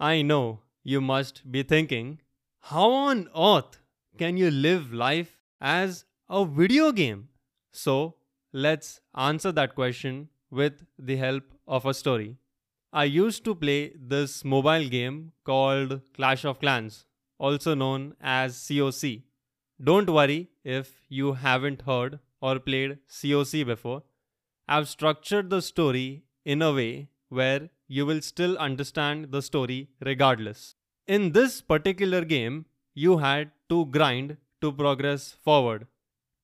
I know you must be thinking, how on earth can you live life as a video game? So, let's answer that question with the help of a story. I used to play this mobile game called Clash of Clans, also known as COC. Don't worry if you haven't heard or played COC before. I've structured the story in a way where you will still understand the story regardless. In this particular game, you had to grind to progress forward.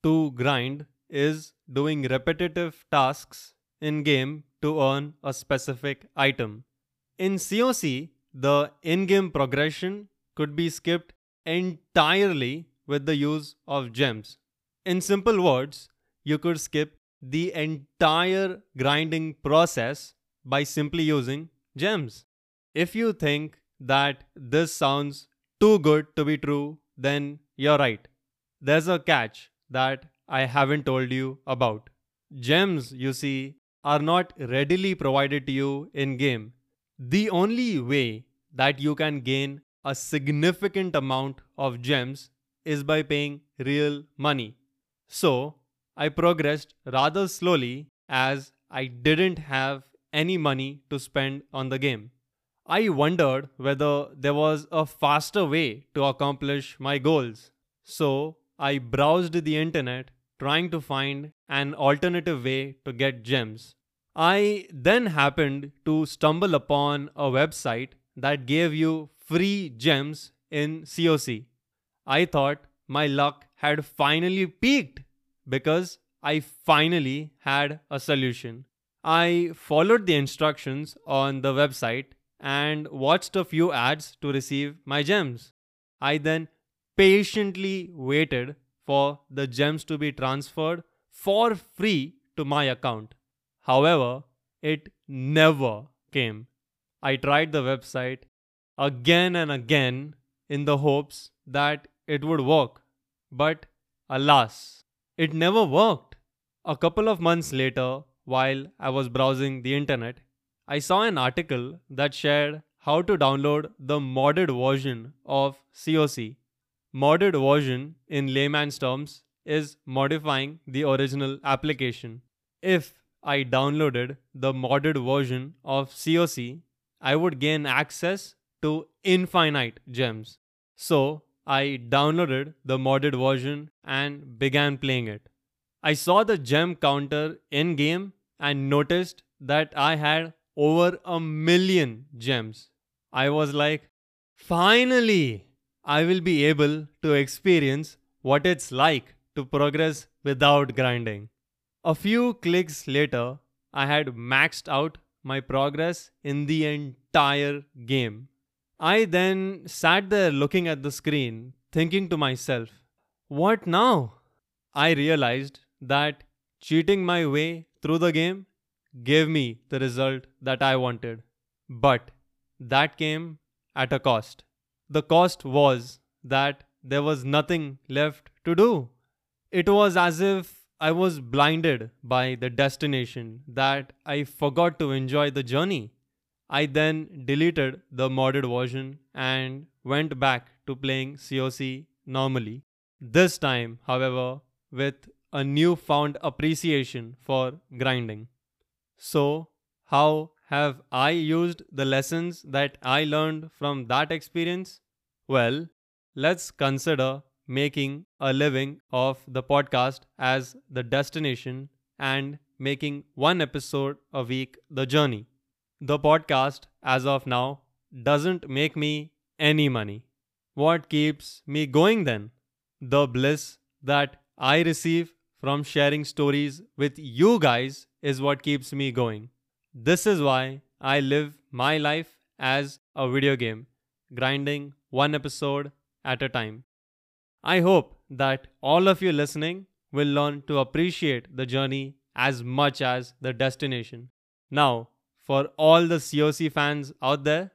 To grind is doing repetitive tasks in game to earn a specific item. In COC, the in-game progression could be skipped entirely with the use of gems. In simple words, you could skip the entire grinding process by simply using gems. If you think that this sounds too good to be true, then you're right. There's a catch that I haven't told you about. Gems, you see, are not readily provided to you in game. The only way that you can gain a significant amount of gems is by paying real money. So, I progressed rather slowly as I didn't have any money to spend on the game. I wondered whether there was a faster way to accomplish my goals. So I browsed the internet trying to find an alternative way to get gems. I then happened to stumble upon a website that gave you free gems in COC. I thought my luck had finally peaked because I finally had a solution. I followed the instructions on the website and watched a few ads to receive my gems. I then patiently waited for the gems to be transferred for free to my account. However, it never came. I tried the website again and again in the hopes that it would work. But alas, it never worked. A couple of months later, while I was browsing the internet, I saw an article that shared how to download the modded version of COC. Modded version, in layman's terms, is modifying the original application. If I downloaded the modded version of COC, I would gain access to infinite gems. So I downloaded the modded version and began playing it. I saw the gem counter in game and noticed that I had over a million gems. I was like, finally, I will be able to experience what it's like to progress without grinding. A few clicks later, I had maxed out my progress in the entire game. I then sat there looking at the screen, thinking to myself, what now? I realized that cheating my way through the game gave me the result that I wanted. But that came at a cost. The cost was that there was nothing left to do. It was as if I was blinded by the destination that I forgot to enjoy the journey. I then deleted the modded version and went back to playing COC normally. This time, however, with a newfound appreciation for grinding. So, how have I used the lessons that I learned from that experience? Well, let's consider making a living of the podcast as the destination and making one episode a week the journey. The podcast, as of now, doesn't make me any money. What keeps me going then? The bliss that I receive from sharing stories with you guys is what keeps me going. This is why I live my life as a video game, grinding one episode at a time. I hope that all of you listening will learn to appreciate the journey as much as the destination. Now, for all the COC fans out there,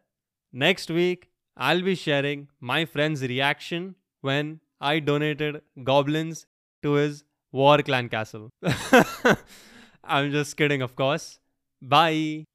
next week I'll be sharing my friend's reaction when I donated goblins to his War Clan Castle. I'm just kidding, of course. Bye.